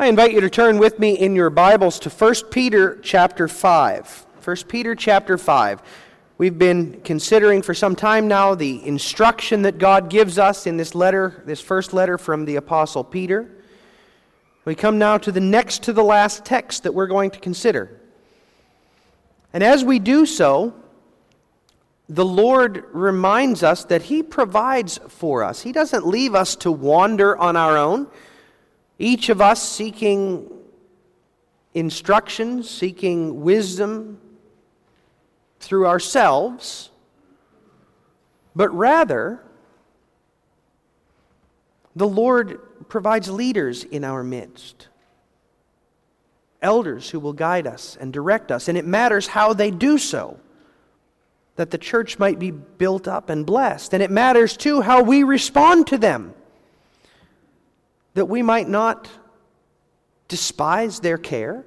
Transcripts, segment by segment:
I invite you to turn with me in your Bibles to 1 Peter chapter 5. 1 Peter chapter 5. We've been considering for some time now the instruction that God gives us in this letter, this first letter from the Apostle Peter. We come now to the next to the last text that we're going to consider. And as we do so, the Lord reminds us that He provides for us. He doesn't leave us to wander on our own each of us seeking instruction, seeking wisdom through ourselves, but rather, the Lord provides leaders in our midst, elders who will guide us and direct us, and it matters how they do so. That the church might be built up and blessed. And it matters too how we respond to them that we might not despise their care,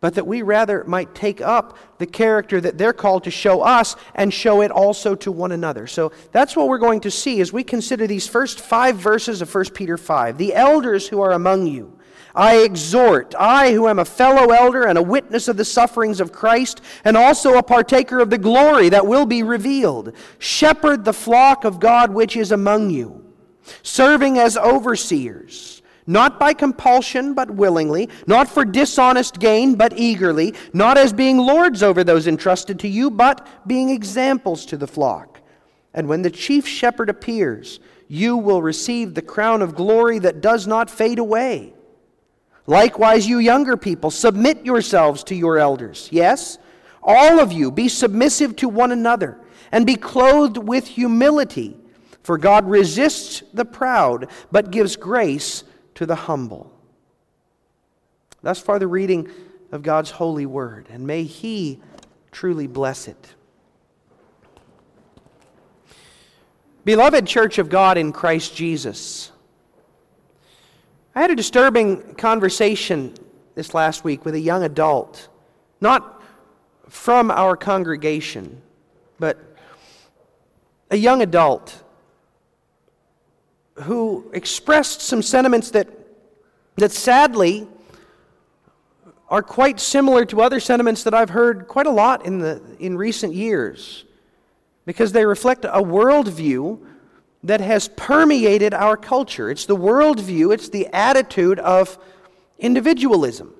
but that we rather might take up the character that they're called to show us and show it also to one another. So that's what we're going to see as we consider these first five verses of 1 Peter 5. The elders who are among you. I exhort, I who am a fellow elder and a witness of the sufferings of Christ, and also a partaker of the glory that will be revealed. Shepherd the flock of God which is among you serving as overseers, not by compulsion, but willingly, not for dishonest gain, but eagerly, not as being lords over those entrusted to you, but being examples to the flock. And when the chief shepherd appears, you will receive the crown of glory that does not fade away. Likewise, you younger people, submit yourselves to your elders. Yes, all of you, be submissive to one another, and be clothed with humility. For God resists the proud, but gives grace to the humble. Thus far, the reading of God's holy word, and may He truly bless it. Beloved Church of God in Christ Jesus, I had a disturbing conversation this last week with a young adult, not from our congregation, but a young adult who expressed some sentiments that, that sadly are quite similar to other sentiments that I've heard quite a lot in, the, in recent years because they reflect a worldview that has permeated our culture. It's the worldview, it's the attitude of individualism.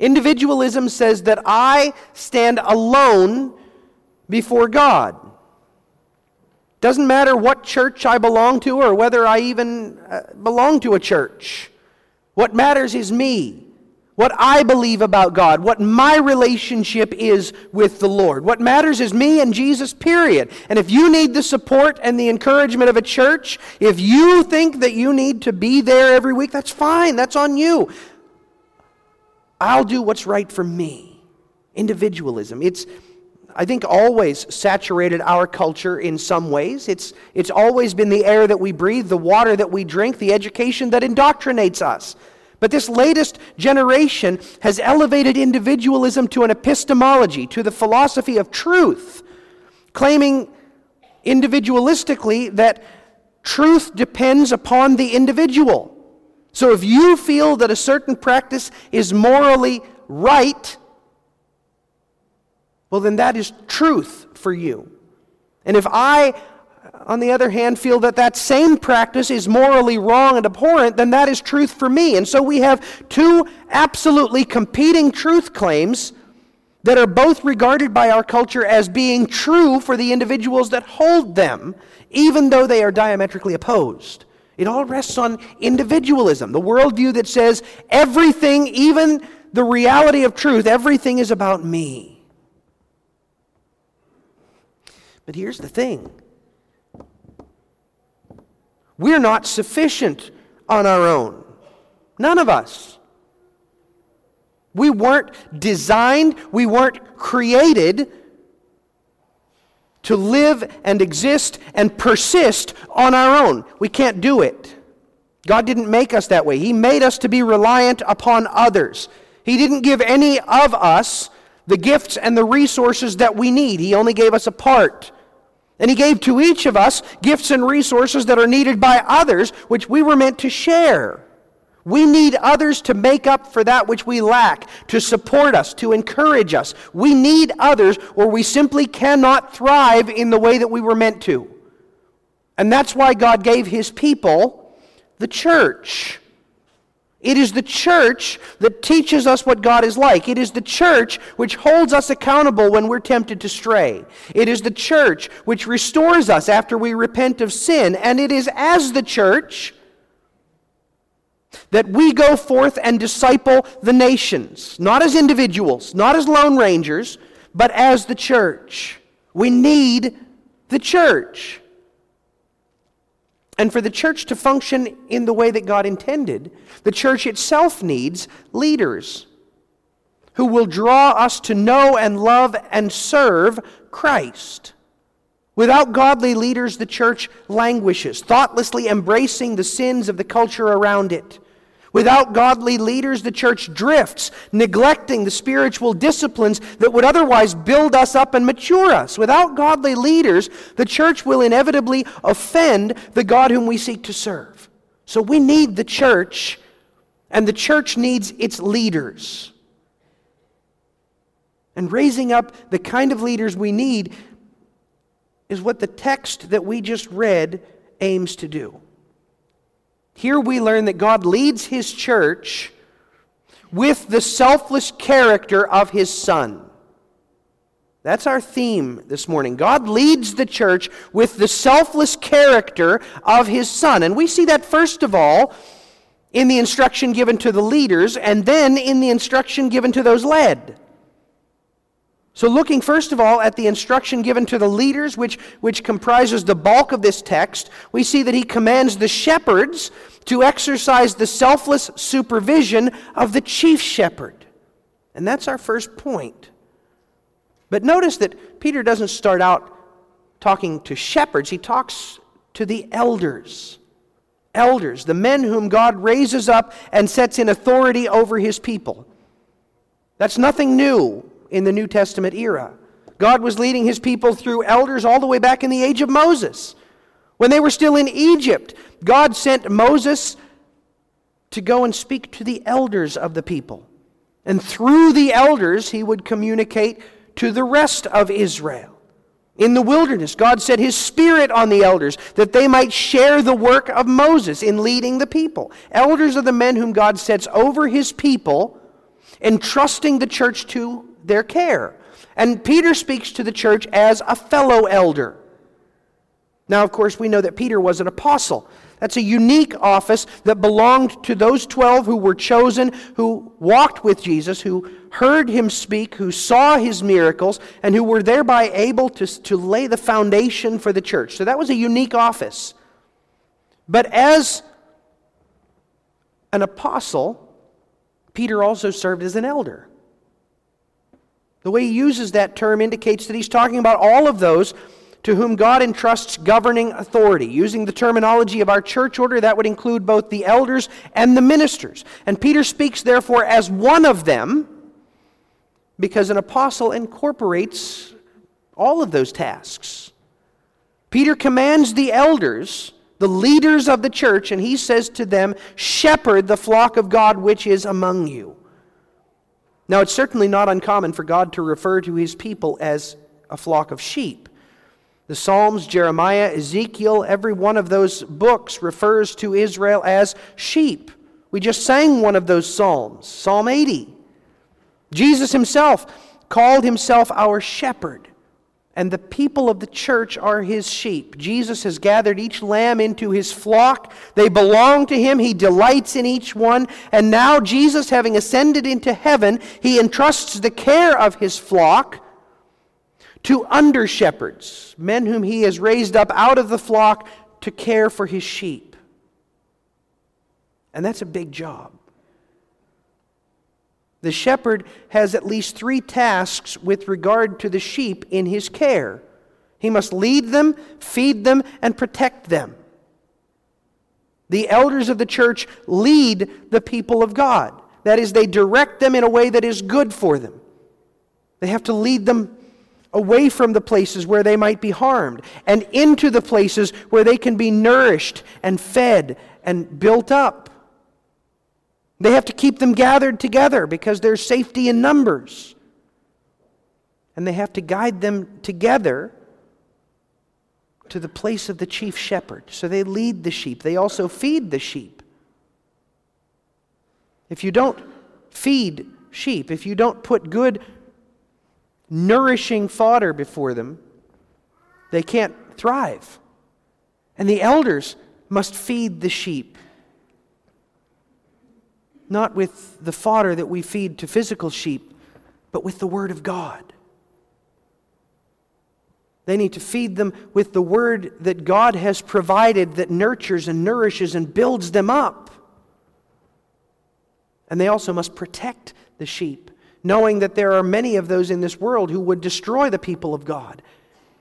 Individualism says that I stand alone before God. Doesn't matter what church I belong to or whether I even uh, belong to a church. What matters is me. What I believe about God. What my relationship is with the Lord. What matters is me and Jesus, period. And if you need the support and the encouragement of a church, if you think that you need to be there every week, that's fine. That's on you. I'll do what's right for me. Individualism. It's I think, always saturated our culture in some ways. It's, it's always been the air that we breathe, the water that we drink, the education that indoctrinates us. But this latest generation has elevated individualism to an epistemology, to the philosophy of truth, claiming individualistically that truth depends upon the individual. So if you feel that a certain practice is morally right, well, then that is truth for you. And if I, on the other hand, feel that that same practice is morally wrong and abhorrent, then that is truth for me. And so we have two absolutely competing truth claims that are both regarded by our culture as being true for the individuals that hold them, even though they are diametrically opposed. It all rests on individualism, the worldview that says everything, even the reality of truth, everything is about me. But here's the thing we're not sufficient on our own. None of us. We weren't designed, we weren't created to live and exist and persist on our own. We can't do it. God didn't make us that way. He made us to be reliant upon others. He didn't give any of us the gifts and the resources that we need, He only gave us a part. And he gave to each of us gifts and resources that are needed by others, which we were meant to share. We need others to make up for that which we lack, to support us, to encourage us. We need others, or we simply cannot thrive in the way that we were meant to. And that's why God gave His people the church. It is the church that teaches us what God is like. It is the church which holds us accountable when we're tempted to stray. It is the church which restores us after we repent of sin. And it is as the church that we go forth and disciple the nations, not as individuals, not as lone rangers, but as the church. We need the church. And for the church to function in the way that God intended, the church itself needs leaders who will draw us to know and love and serve Christ. Without godly leaders, the church languishes, thoughtlessly embracing the sins of the culture around it. Without godly leaders, the church drifts, neglecting the spiritual disciplines that would otherwise build us up and mature us. Without godly leaders, the church will inevitably offend the God whom we seek to serve. So we need the church, and the church needs its leaders. And raising up the kind of leaders we need is what the text that we just read aims to do. Here we learn that God leads his church with the selfless character of his Son. That's our theme this morning. God leads the church with the selfless character of his Son. And we see that, first of all, in the instruction given to the leaders, and then in the instruction given to those led. So, looking first of all at the instruction given to the leaders, which, which comprises the bulk of this text, we see that he commands the shepherds to exercise the selfless supervision of the chief shepherd. And that's our first point. But notice that Peter doesn't start out talking to shepherds, he talks to the elders. Elders, the men whom God raises up and sets in authority over his people. That's nothing new in the New Testament era. God was leading his people through elders all the way back in the age of Moses. When they were still in Egypt, God sent Moses to go and speak to the elders of the people. And through the elders, he would communicate to the rest of Israel. In the wilderness, God set his spirit on the elders that they might share the work of Moses in leading the people. Elders are the men whom God sets over his people, entrusting the church to their care. And Peter speaks to the church as a fellow elder. Now, of course, we know that Peter was an apostle. That's a unique office that belonged to those 12 who were chosen, who walked with Jesus, who heard him speak, who saw his miracles, and who were thereby able to, to lay the foundation for the church. So that was a unique office. But as an apostle, Peter also served as an elder. The way he uses that term indicates that he's talking about all of those to whom God entrusts governing authority. Using the terminology of our church order, that would include both the elders and the ministers. And Peter speaks, therefore, as one of them, because an apostle incorporates all of those tasks. Peter commands the elders, the leaders of the church, and he says to them, Shepherd the flock of God which is among you. Now, it's certainly not uncommon for God to refer to his people as a flock of sheep. The Psalms, Jeremiah, Ezekiel, every one of those books refers to Israel as sheep. We just sang one of those Psalms, Psalm 80. Jesus himself called himself our shepherd and the people of the church are his sheep. Jesus has gathered each lamb into his flock. They belong to him. He delights in each one. And now, Jesus, having ascended into heaven, he entrusts the care of his flock to under shepherds, men whom he has raised up out of the flock to care for his sheep. And that's a big job. The shepherd has at least three tasks with regard to the sheep in his care. He must lead them, feed them, and protect them. The elders of the church lead the people of God. That is, they direct them in a way that is good for them. They have to lead them away from the places where they might be harmed and into the places where they can be nourished and fed and built up. They have to keep them gathered together because there's safety in numbers. And they have to guide them together to the place of the chief shepherd. So they lead the sheep, they also feed the sheep. If you don't feed sheep, if you don't put good, nourishing fodder before them, they can't thrive. And the elders must feed the sheep. Not with the fodder that we feed to physical sheep, but with the Word of God. They need to feed them with the Word that God has provided that nurtures and nourishes and builds them up. And they also must protect the sheep, knowing that there are many of those in this world who would destroy the people of God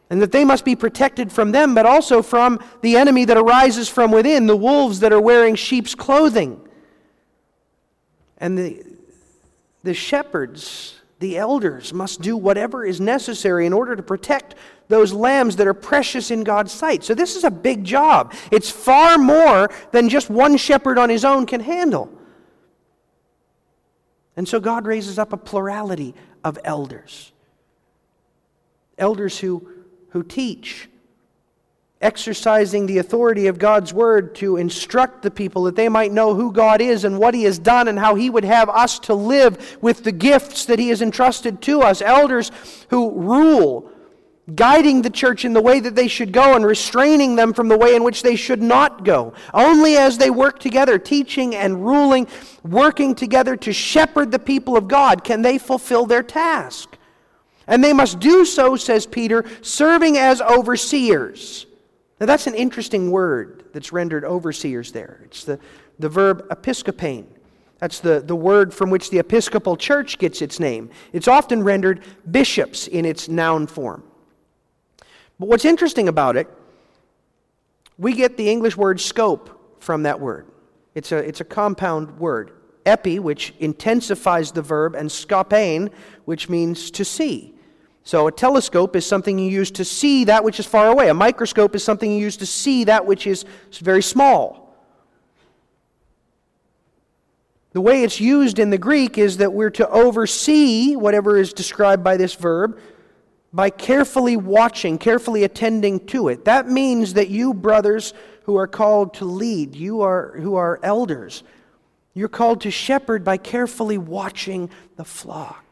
and that they must be protected from them, but also from the enemy that arises from within, the wolves that are wearing sheep's clothing. And the, the shepherds, the elders, must do whatever is necessary in order to protect those lambs that are precious in God's sight. So, this is a big job. It's far more than just one shepherd on his own can handle. And so, God raises up a plurality of elders. Elders who who teach, exercising the authority of God's word to instruct the people that they might know who God is and what He has done and how He would have us to live with the gifts that He has entrusted to us. Elders who rule, guiding the church in the way that they should go and restraining them from the way in which they should not go. Only as they work together, teaching and ruling, working together to shepherd the people of God, can they fulfill their task. And they must do so, says Peter, serving as overseers. Now, that's an interesting word that's rendered overseers there. It's the, the verb episkopein. That's the, the word from which the Episcopal Church gets its name. It's often rendered bishops in its noun form. But what's interesting about it, we get the English word scope from that word. It's a, it's a compound word. Epi, which intensifies the verb, and skopein, which means to see. So a telescope is something you use to see that which is far away. A microscope is something you use to see that which is very small. The way it's used in the Greek is that we're to oversee whatever is described by this verb by carefully watching, carefully attending to it. That means that you, brothers who are called to lead, you are, who are elders, you're called to shepherd by carefully watching the flock.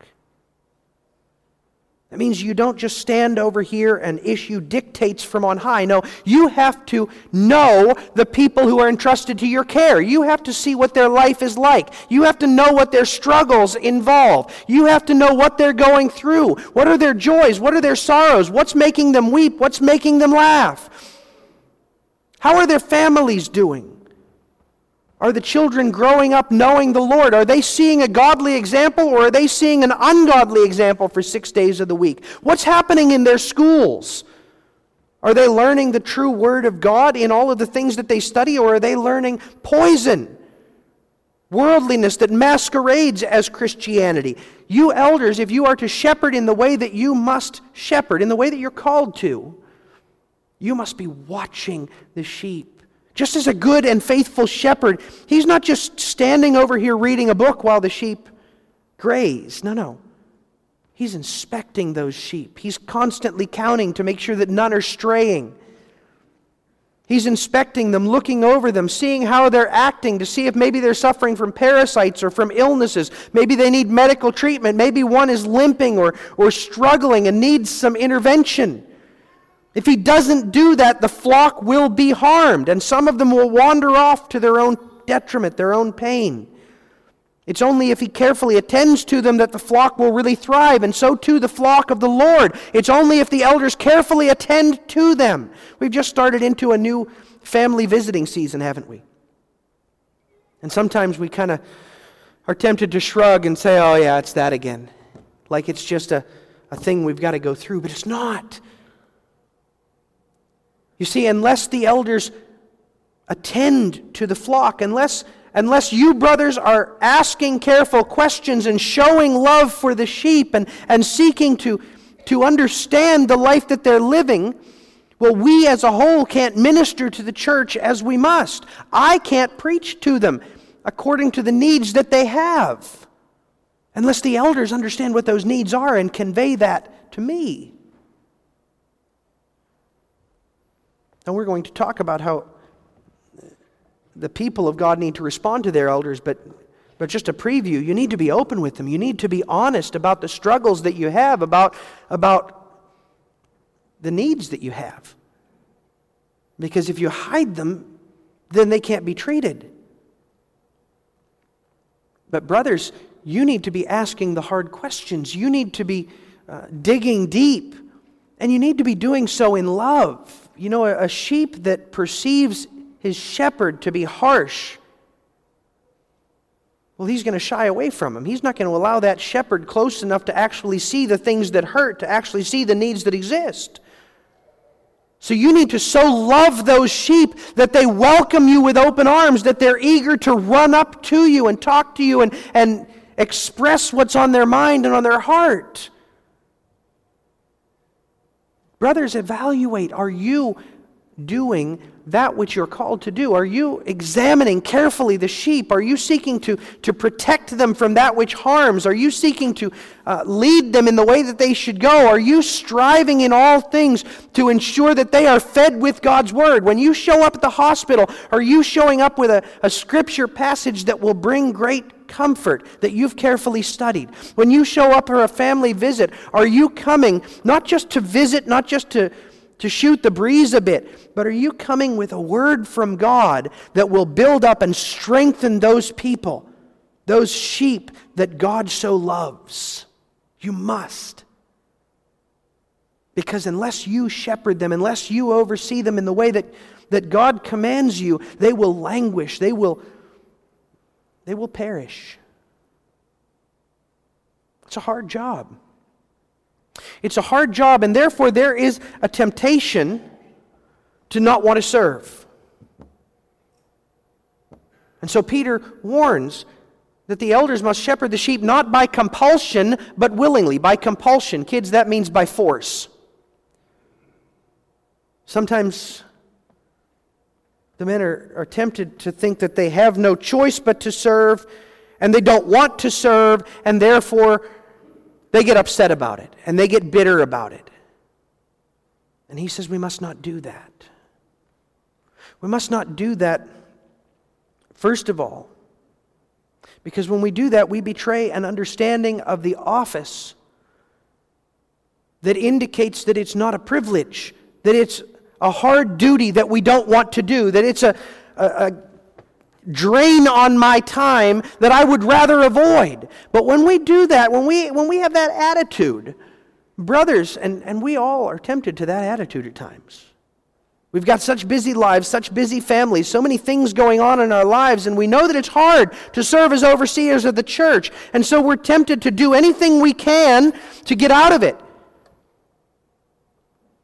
That means you don't just stand over here and issue dictates from on high. No, you have to know the people who are entrusted to your care. You have to see what their life is like. You have to know what their struggles involve. You have to know what they're going through. What are their joys? What are their sorrows? What's making them weep? What's making them laugh? How are their families doing? Are the children growing up knowing the Lord? Are they seeing a godly example or are they seeing an ungodly example for six days of the week? What's happening in their schools? Are they learning the true Word of God in all of the things that they study or are they learning poison? Worldliness that masquerades as Christianity. You elders, if you are to shepherd in the way that you must shepherd, in the way that you're called to, you must be watching the sheep just as a good and faithful shepherd, he's not just standing over here reading a book while the sheep graze. No, no. He's inspecting those sheep. He's constantly counting to make sure that none are straying. He's inspecting them, looking over them, seeing how they're acting to see if maybe they're suffering from parasites or from illnesses. Maybe they need medical treatment. Maybe one is limping or, or struggling and needs some intervention. If he doesn't do that, the flock will be harmed, and some of them will wander off to their own detriment, their own pain. It's only if he carefully attends to them that the flock will really thrive, and so too the flock of the Lord. It's only if the elders carefully attend to them. We've just started into a new family visiting season, haven't we? And sometimes we kind of are tempted to shrug and say, oh, yeah, it's that again. Like it's just a, a thing we've got to go through, but it's not. You see, unless the elders attend to the flock, unless, unless you, brothers, are asking careful questions and showing love for the sheep and, and seeking to, to understand the life that they're living, well, we as a whole can't minister to the church as we must. I can't preach to them. according to the needs that they have, unless the elders understand what those needs are and convey that to me. And we're going to talk about how the people of God need to respond to their elders, but, but just a preview, you need to be open with them. You need to be honest about the struggles that you have, about, about the needs that you have. Because if you hide them, then they can't be treated. But, brothers, you need to be asking the hard questions. You need to be uh, digging deep. And you need to be doing so in love. You know, a, sheep that perceives his shepherd to be harsh, well, he's going to shy away from him. He's not going to allow that shepherd close enough to actually see the things that hurt, to actually see the needs that exist. So you need to so love those sheep that they welcome you with open arms, that they're eager to run up to you and talk to you and, and express what's on their mind and on their heart. Brothers, evaluate are you doing that which you're called to do? Are you examining carefully the sheep? Are you seeking to, to protect them from that which harms? Are you seeking to uh, lead them in the way that they should go? Are you striving in all things to ensure that they are fed with God's word? When you show up at the hospital, are you showing up with a, a scripture passage that will bring great comfort that you've carefully studied? When you show up for a family visit, are you coming not just to visit, not just to to shoot the breeze a bit, but are you coming with a word from God that will build up and strengthen those people, those sheep that God so loves? You must. Because unless you shepherd them, unless you oversee them in the way that, that God commands you, they will languish, they will, they will perish. It's a hard job. It's a hard job, and therefore there is a temptation to not want to serve. And so Peter warns that the elders must shepherd the sheep not by compulsion, but willingly. By compulsion. Kids, that means by force. Sometimes the men are, are tempted to think that they have no choice but to serve, and they don't want to serve, and therefore they get upset about it and they get bitter about it. And he says we must not do that. We must not do that, first of all, because when we do that, we betray an understanding of the office that indicates that it's not a privilege, that it's a hard duty that we don't want to do, that it's a, a, a drain on my time that I would rather avoid. But when we do that, when we, when we have that attitude, brothers, and, and we all are tempted to that attitude at times. We've got such busy lives, such busy families, so many things going on in our lives, and we know that it's hard to serve as overseers of the church. And so we're tempted to do anything we can to get out of it.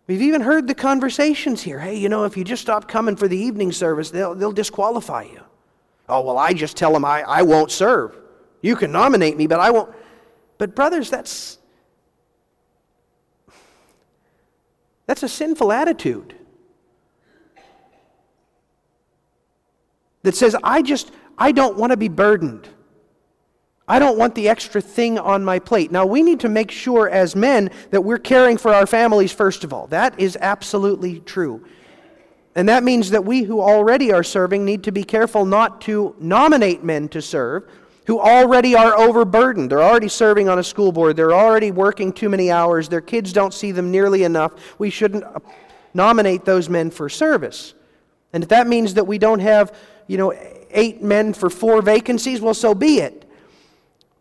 We've even heard the conversations here. Hey, you know, if you just stop coming for the evening service, they'll, they'll disqualify you. Oh, well, I just tell them I, I won't serve. You can nominate me, but I won't. But, brothers, that's, that's a sinful attitude. That says, I just, I don't want to be burdened. I don't want the extra thing on my plate. Now, we need to make sure as men that we're caring for our families first of all. That is absolutely true. And that means that we who already are serving need to be careful not to nominate men to serve who already are overburdened. They're already serving on a school board, they're already working too many hours, their kids don't see them nearly enough. We shouldn't uh, nominate those men for service. And if that means that we don't have, you know, eight men for four vacancies, well, so be it.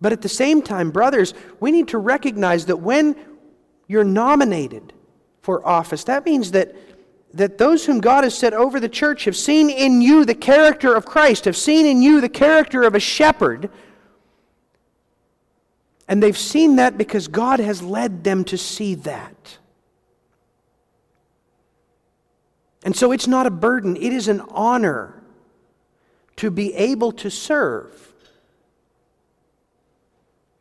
But at the same time, brothers, we need to recognize that when you're nominated for office, that means that that those whom God has set over the church have seen in you the character of Christ, have seen in you the character of a shepherd. And they've seen that because God has led them to see that. And so it's not a burden, it is an honor to be able to serve.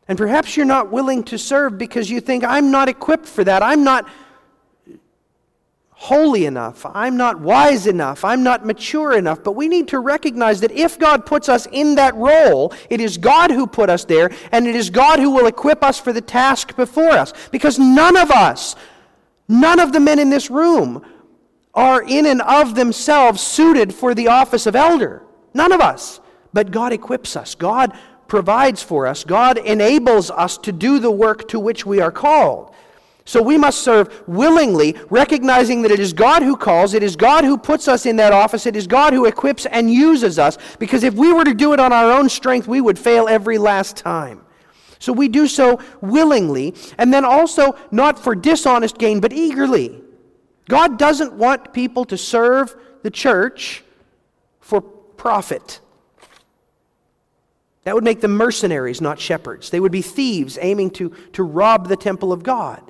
And perhaps you're not willing to serve because you think, I'm not equipped for that. I'm not holy enough. I'm not wise enough. I'm not mature enough. But we need to recognize that if God puts us in that role, it is God who put us there, and it is God who will equip us for the task before us. Because none of us, none of the men in this room, are in and of themselves suited for the office of elder. None of us. But God equips us. God provides for us. God enables us to do the work to which we are called. So we must serve willingly, recognizing that it is God who calls, it is God who puts us in that office, it is God who equips and uses us. Because if we were to do it on our own strength, we would fail every last time. So we do so willingly, and then also not for dishonest gain, but eagerly. God doesn't want people to serve the church for profit. That would make them mercenaries, not shepherds. They would be thieves aiming to, to rob the temple of God.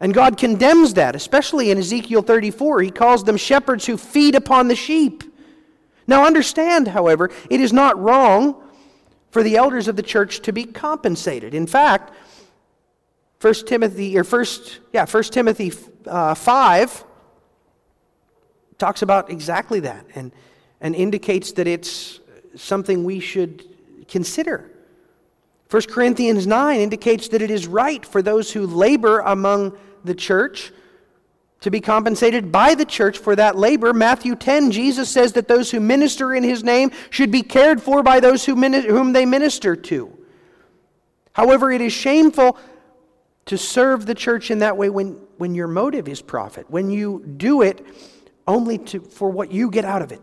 And God condemns that, especially in Ezekiel 34. He calls them shepherds who feed upon the sheep. Now, understand, however, it is not wrong for the elders of the church to be compensated. In fact, 1 Timothy, or 1, yeah, 1 Timothy uh, 5 talks about exactly that and, and indicates that it's something we should consider. 1 Corinthians 9 indicates that it is right for those who labor among the church to be compensated by the church for that labor. Matthew 10, Jesus says that those who minister in his name should be cared for by those who whom they minister to. However, it is shameful to serve the church in that way when, when your motive is profit, when you do it only to, for what you get out of it.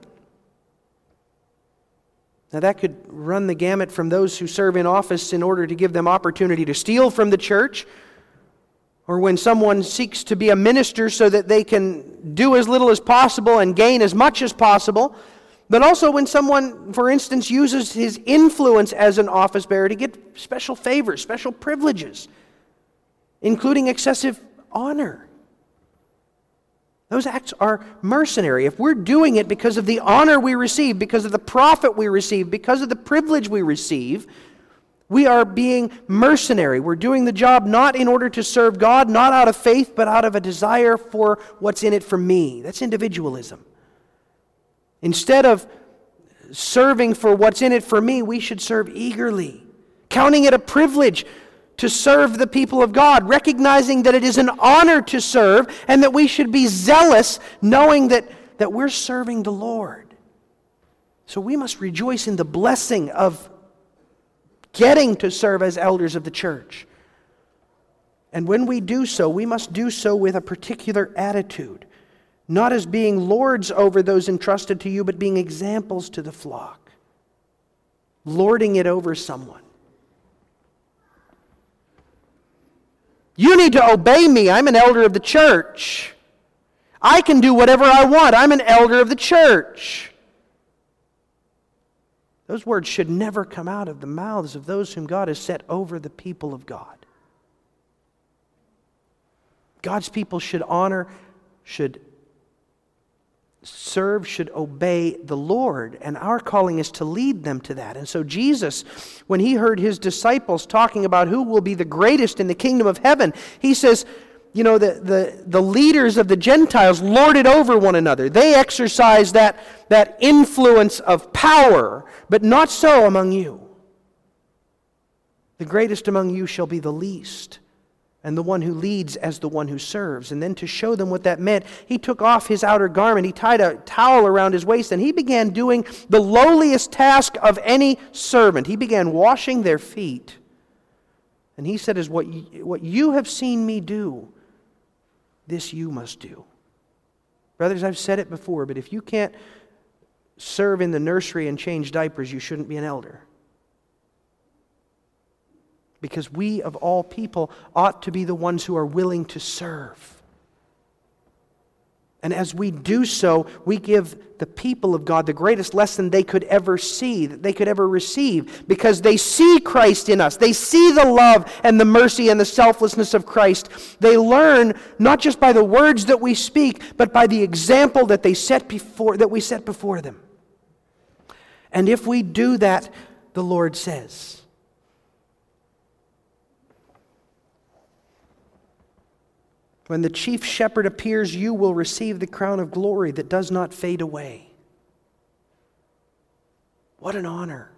Now, that could run the gamut from those who serve in office in order to give them opportunity to steal from the church or when someone seeks to be a minister so that they can do as little as possible and gain as much as possible, but also when someone, for instance, uses his influence as an office bearer to get special favors, special privileges, including excessive honor. Those acts are mercenary. If we're doing it because of the honor we receive, because of the profit we receive, because of the privilege we receive, we are being mercenary. We're doing the job not in order to serve God, not out of faith, but out of a desire for what's in it for me. That's individualism. Instead of serving for what's in it for me, we should serve eagerly, counting it a privilege to serve the people of God, recognizing that it is an honor to serve and that we should be zealous, knowing that, that we're serving the Lord. So we must rejoice in the blessing of getting to serve as elders of the church. And when we do so, we must do so with a particular attitude, not as being lords over those entrusted to you, but being examples to the flock, lording it over someone. You need to obey me. I'm an elder of the church. I can do whatever I want. I'm an elder of the church. Those words should never come out of the mouths of those whom God has set over the people of God. God's people should honor, should serve, should obey the Lord, and our calling is to lead them to that. And so, Jesus, when he heard his disciples talking about who will be the greatest in the kingdom of heaven, he says, you know, the, the, the leaders of the Gentiles lorded over one another. They exercise that, that influence of power, but not so among you. The greatest among you shall be the least, and the one who leads as the one who serves. And then to show them what that meant, he took off his outer garment, he tied a towel around his waist, and he began doing the lowliest task of any servant. He began washing their feet. And he said, Is what you, what you have seen me do this you must do. Brothers, I've said it before, but if you can't serve in the nursery and change diapers, you shouldn't be an elder. Because we, of all people, ought to be the ones who are willing to serve. And as we do so, we give the people of God the greatest lesson they could ever see, that they could ever receive, because they see Christ in us. They see the love and the mercy and the selflessness of Christ. They learn not just by the words that we speak, but by the example that they set before that we set before them. And if we do that, the Lord says, When the chief shepherd appears, you will receive the crown of glory that does not fade away. What an honor.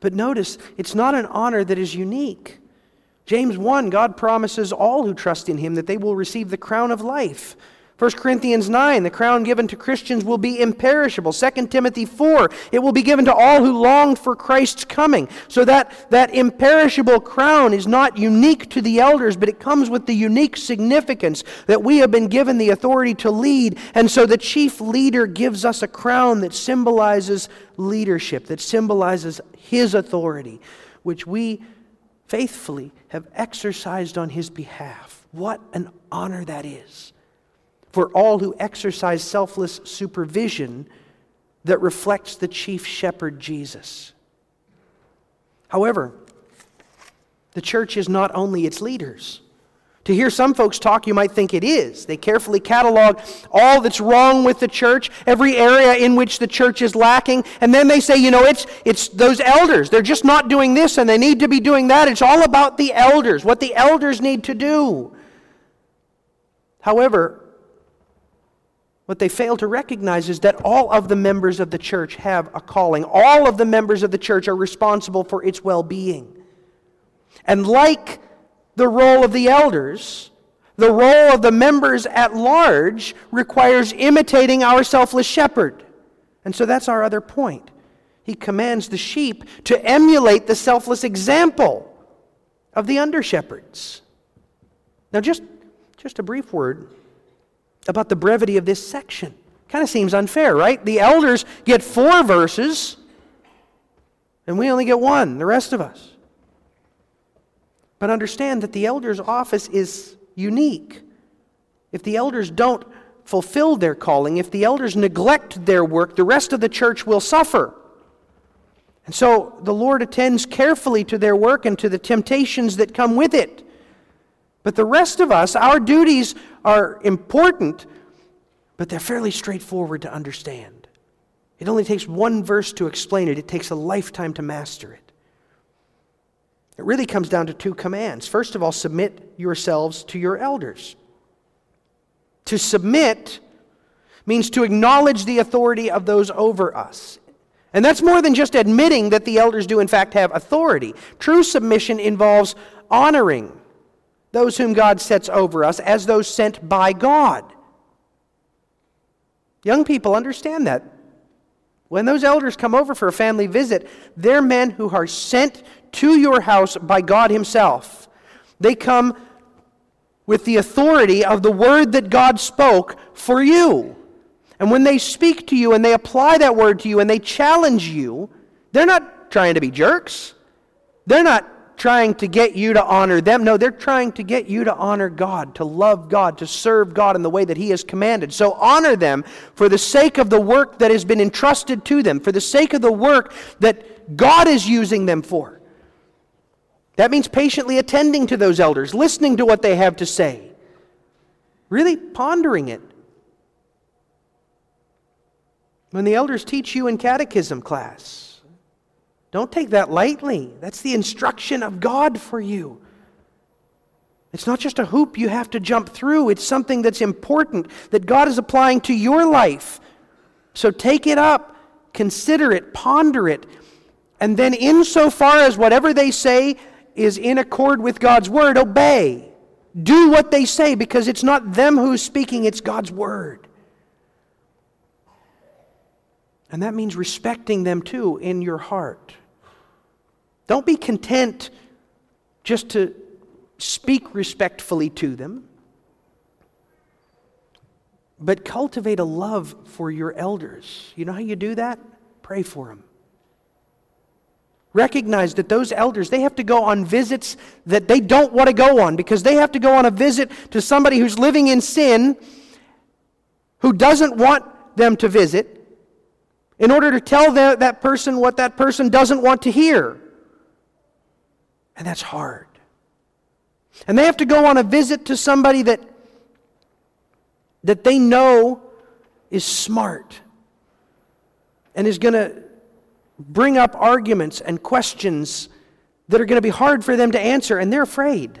But notice, it's not an honor that is unique. James 1 God promises all who trust in him that they will receive the crown of life. 1 Corinthians 9, the crown given to Christians will be imperishable. 2 Timothy 4, it will be given to all who long for Christ's coming. So that, that imperishable crown is not unique to the elders, but it comes with the unique significance that we have been given the authority to lead. And so the chief leader gives us a crown that symbolizes leadership, that symbolizes his authority, which we faithfully have exercised on his behalf. What an honor that is for all who exercise selfless supervision that reflects the chief shepherd, Jesus. However, the church is not only its leaders. To hear some folks talk, you might think it is. They carefully catalog all that's wrong with the church, every area in which the church is lacking, and then they say, you know, it's, it's those elders. They're just not doing this and they need to be doing that. It's all about the elders, what the elders need to do. However, what they fail to recognize is that all of the members of the church have a calling. All of the members of the church are responsible for its well being. And like the role of the elders, the role of the members at large requires imitating our selfless shepherd. And so that's our other point. He commands the sheep to emulate the selfless example of the under shepherds. Now, just, just a brief word about the brevity of this section. Kind of seems unfair, right? The elders get four verses, and we only get one, the rest of us. But understand that the elder's office is unique. If the elders don't fulfill their calling, if the elders neglect their work, the rest of the church will suffer. And so the Lord attends carefully to their work and to the temptations that come with it. But the rest of us, our duties are important, but they're fairly straightforward to understand. It only takes one verse to explain it, it takes a lifetime to master it. It really comes down to two commands. First of all, submit yourselves to your elders. To submit means to acknowledge the authority of those over us. And that's more than just admitting that the elders do, in fact, have authority. True submission involves honoring those whom God sets over us as those sent by God. Young people understand that. When those elders come over for a family visit, they're men who are sent to your house by God Himself. They come with the authority of the word that God spoke for you. And when they speak to you and they apply that word to you and they challenge you, they're not trying to be jerks. They're not trying to get you to honor them. No, they're trying to get you to honor God, to love God, to serve God in the way that He has commanded. So honor them for the sake of the work that has been entrusted to them, for the sake of the work that God is using them for. That means patiently attending to those elders, listening to what they have to say, really pondering it. When the elders teach you in catechism class, don't take that lightly. That's the instruction of God for you. It's not just a hoop you have to jump through, it's something that's important that God is applying to your life. So take it up, consider it, ponder it, and then, insofar as whatever they say is in accord with God's word, obey. Do what they say because it's not them who's speaking, it's God's word. And that means respecting them too in your heart. Don't be content just to speak respectfully to them, but cultivate a love for your elders. You know how you do that? Pray for them. Recognize that those elders, they have to go on visits that they don't want to go on because they have to go on a visit to somebody who's living in sin, who doesn't want them to visit, in order to tell that, that person what that person doesn't want to hear. And that's hard. And they have to go on a visit to somebody that, that they know is smart and is going to bring up arguments and questions that are going to be hard for them to answer, and they're afraid.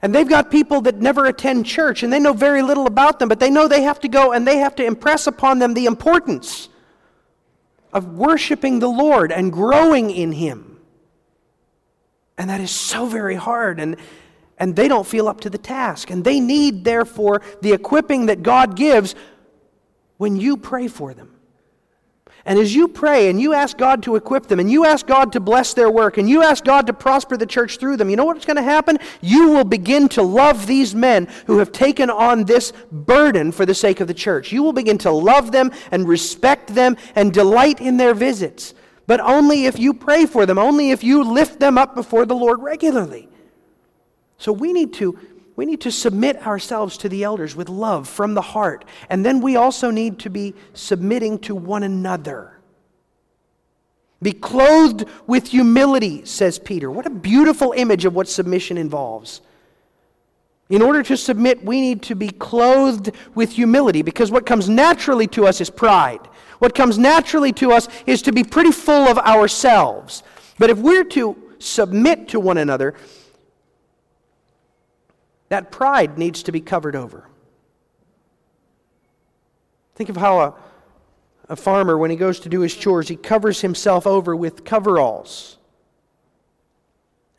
And they've got people that never attend church and they know very little about them, but they know they have to go and they have to impress upon them the importance of worshiping the Lord and growing in Him. And that is so very hard. And, and they don't feel up to the task. And they need, therefore, the equipping that God gives when you pray for them. And as you pray and you ask God to equip them and you ask God to bless their work and you ask God to prosper the church through them, you know what's going to happen? You will begin to love these men who have taken on this burden for the sake of the church. You will begin to love them and respect them and delight in their visits. But only if you pray for them, only if you lift them up before the Lord regularly. So we need to we need to submit ourselves to the elders with love from the heart. And then we also need to be submitting to one another. Be clothed with humility, says Peter. What a beautiful image of what submission involves. In order to submit, we need to be clothed with humility because what comes naturally to us is pride. What comes naturally to us is to be pretty full of ourselves. But if we're to submit to one another, that pride needs to be covered over. Think of how a, a farmer, when he goes to do his chores, he covers himself over with coveralls.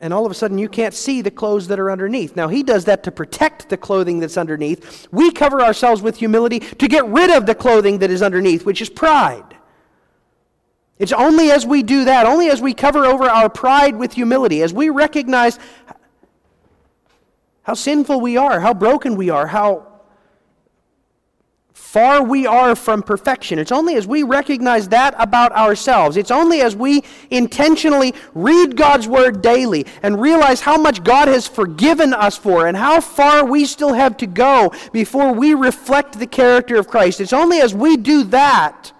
And all of a sudden, you can't see the clothes that are underneath. Now, he does that to protect the clothing that's underneath. We cover ourselves with humility to get rid of the clothing that is underneath, which is pride. It's only as we do that, only as we cover over our pride with humility, as we recognize how sinful we are, how broken we are, how far we are from perfection. It's only as we recognize that about ourselves, it's only as we intentionally read God's Word daily and realize how much God has forgiven us for and how far we still have to go before we reflect the character of Christ. It's only as we do that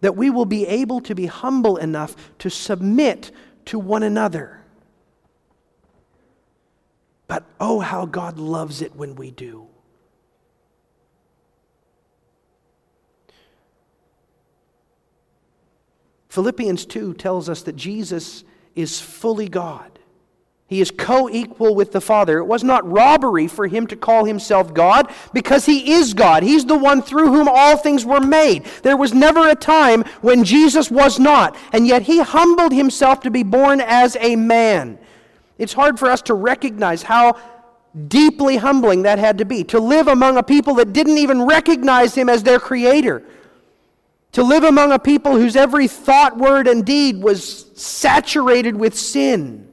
that we will be able to be humble enough to submit to one another. But oh, how God loves it when we do. Philippians 2 tells us that Jesus is fully God. He is co equal with the Father. It was not robbery for him to call himself God because he is God. He's the one through whom all things were made. There was never a time when Jesus was not, and yet he humbled himself to be born as a man. It's hard for us to recognize how deeply humbling that had to be. To live among a people that didn't even recognize him as their creator. To live among a people whose every thought, word, and deed was saturated with sin.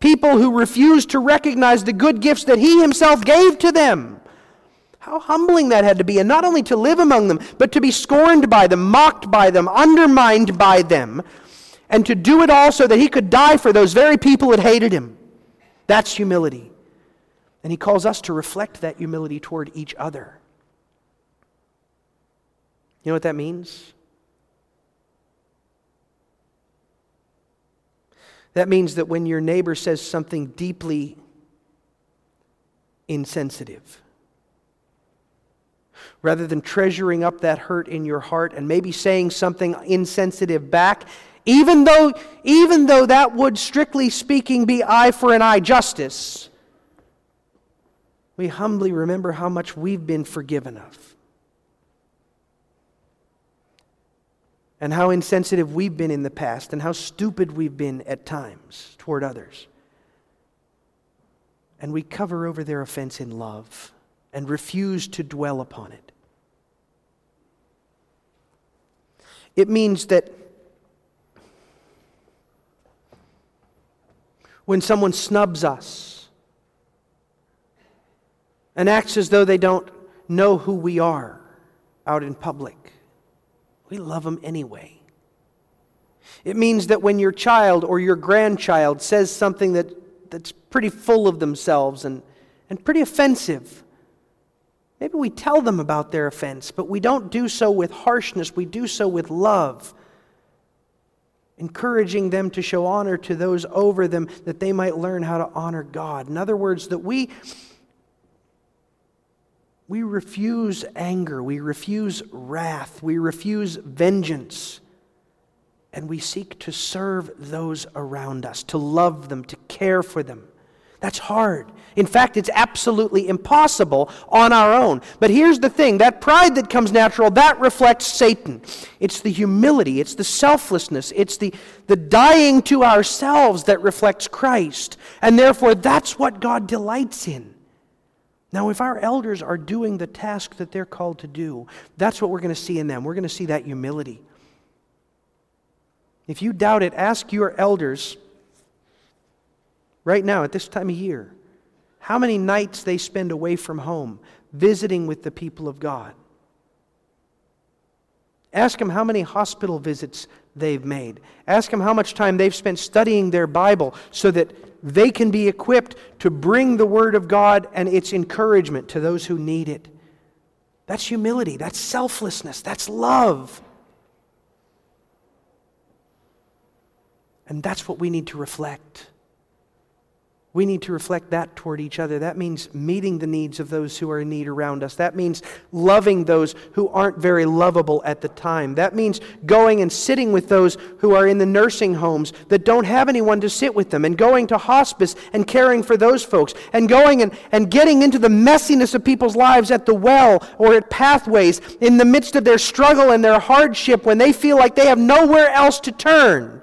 People who refused to recognize the good gifts that he himself gave to them. How humbling that had to be. And not only to live among them, but to be scorned by them, mocked by them, undermined by them and to do it all so that he could die for those very people that hated him. That's humility. And he calls us to reflect that humility toward each other. You know what that means? That means that when your neighbor says something deeply insensitive, rather than treasuring up that hurt in your heart and maybe saying something insensitive back, even though, even though that would, strictly speaking, be eye for an eye justice, we humbly remember how much we've been forgiven of. And how insensitive we've been in the past, and how stupid we've been at times toward others. And we cover over their offense in love and refuse to dwell upon it. It means that when someone snubs us and acts as though they don't know who we are out in public. We love them anyway. It means that when your child or your grandchild says something that, that's pretty full of themselves and, and pretty offensive, maybe we tell them about their offense, but we don't do so with harshness, we do so with love encouraging them to show honor to those over them that they might learn how to honor God. In other words, that we we refuse anger, we refuse wrath, we refuse vengeance, and we seek to serve those around us, to love them, to care for them. That's hard. In fact, it's absolutely impossible on our own. But here's the thing that pride that comes natural, that reflects Satan. It's the humility, it's the selflessness, it's the, the dying to ourselves that reflects Christ. And therefore, that's what God delights in. Now, if our elders are doing the task that they're called to do, that's what we're going to see in them. We're going to see that humility. If you doubt it, ask your elders right now at this time of year how many nights they spend away from home visiting with the people of God. Ask them how many hospital visits they've made. Ask them how much time they've spent studying their Bible so that they can be equipped to bring the Word of God and its encouragement to those who need it. That's humility, that's selflessness, that's love. And that's what we need to reflect. We need to reflect that toward each other. That means meeting the needs of those who are in need around us. That means loving those who aren't very lovable at the time. That means going and sitting with those who are in the nursing homes that don't have anyone to sit with them, and going to hospice and caring for those folks, and going and, and getting into the messiness of people's lives at the well or at pathways in the midst of their struggle and their hardship when they feel like they have nowhere else to turn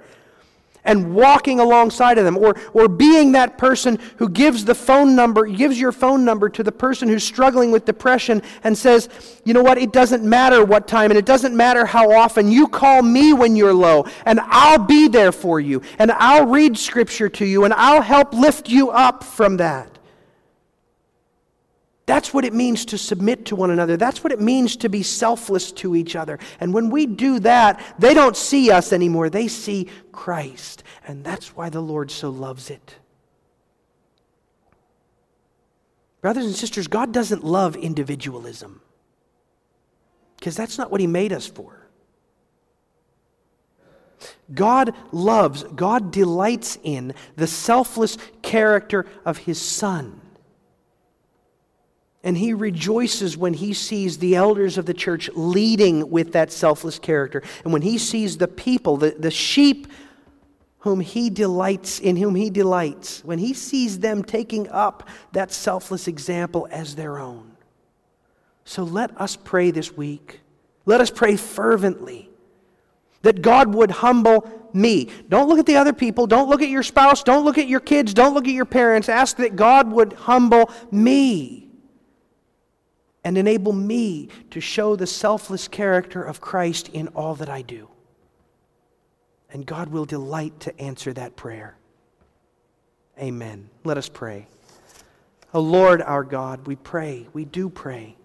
and walking alongside of them or, or being that person who gives the phone number gives your phone number to the person who's struggling with depression and says you know what? It doesn't matter what time and it doesn't matter how often. You call me when you're low and i'll be there for you and i'll read scripture to you and i'll help lift you up from that that's what it means to submit to one another. That's what it means to be selfless to each other. And when we do that, they don't see us anymore. They see Christ. And that's why the Lord so loves it. Brothers and sisters, God doesn't love individualism because that's not what He made us for. God loves, God delights in the selfless character of His Son. And he rejoices when he sees the elders of the church leading with that selfless character. And when he sees the people, the, the sheep whom he delights, in whom he delights, when he sees them taking up that selfless example as their own. So let us pray this week. Let us pray fervently that God would humble me. Don't look at the other people. Don't look at your spouse. Don't look at your kids. Don't look at your parents. Ask that God would humble me and enable me to show the selfless character of Christ in all that I do. And God will delight to answer that prayer. Amen. Let us pray. O oh Lord our God, we pray, we do pray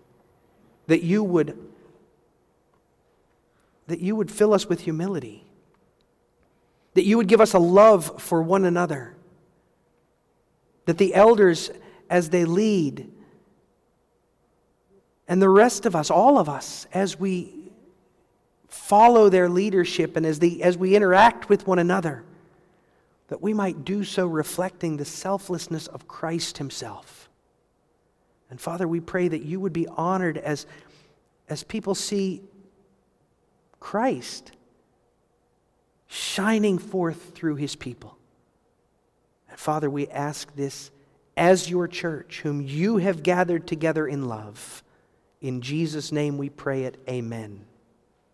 that you would that you would fill us with humility. That you would give us a love for one another. That the elders as they lead and the rest of us, all of us, as we follow their leadership and as, the, as we interact with one another, that we might do so reflecting the selflessness of Christ Himself. And Father, we pray that you would be honored as, as people see Christ shining forth through His people. And Father, we ask this as your church, whom you have gathered together in love. In Jesus' name we pray it. Amen.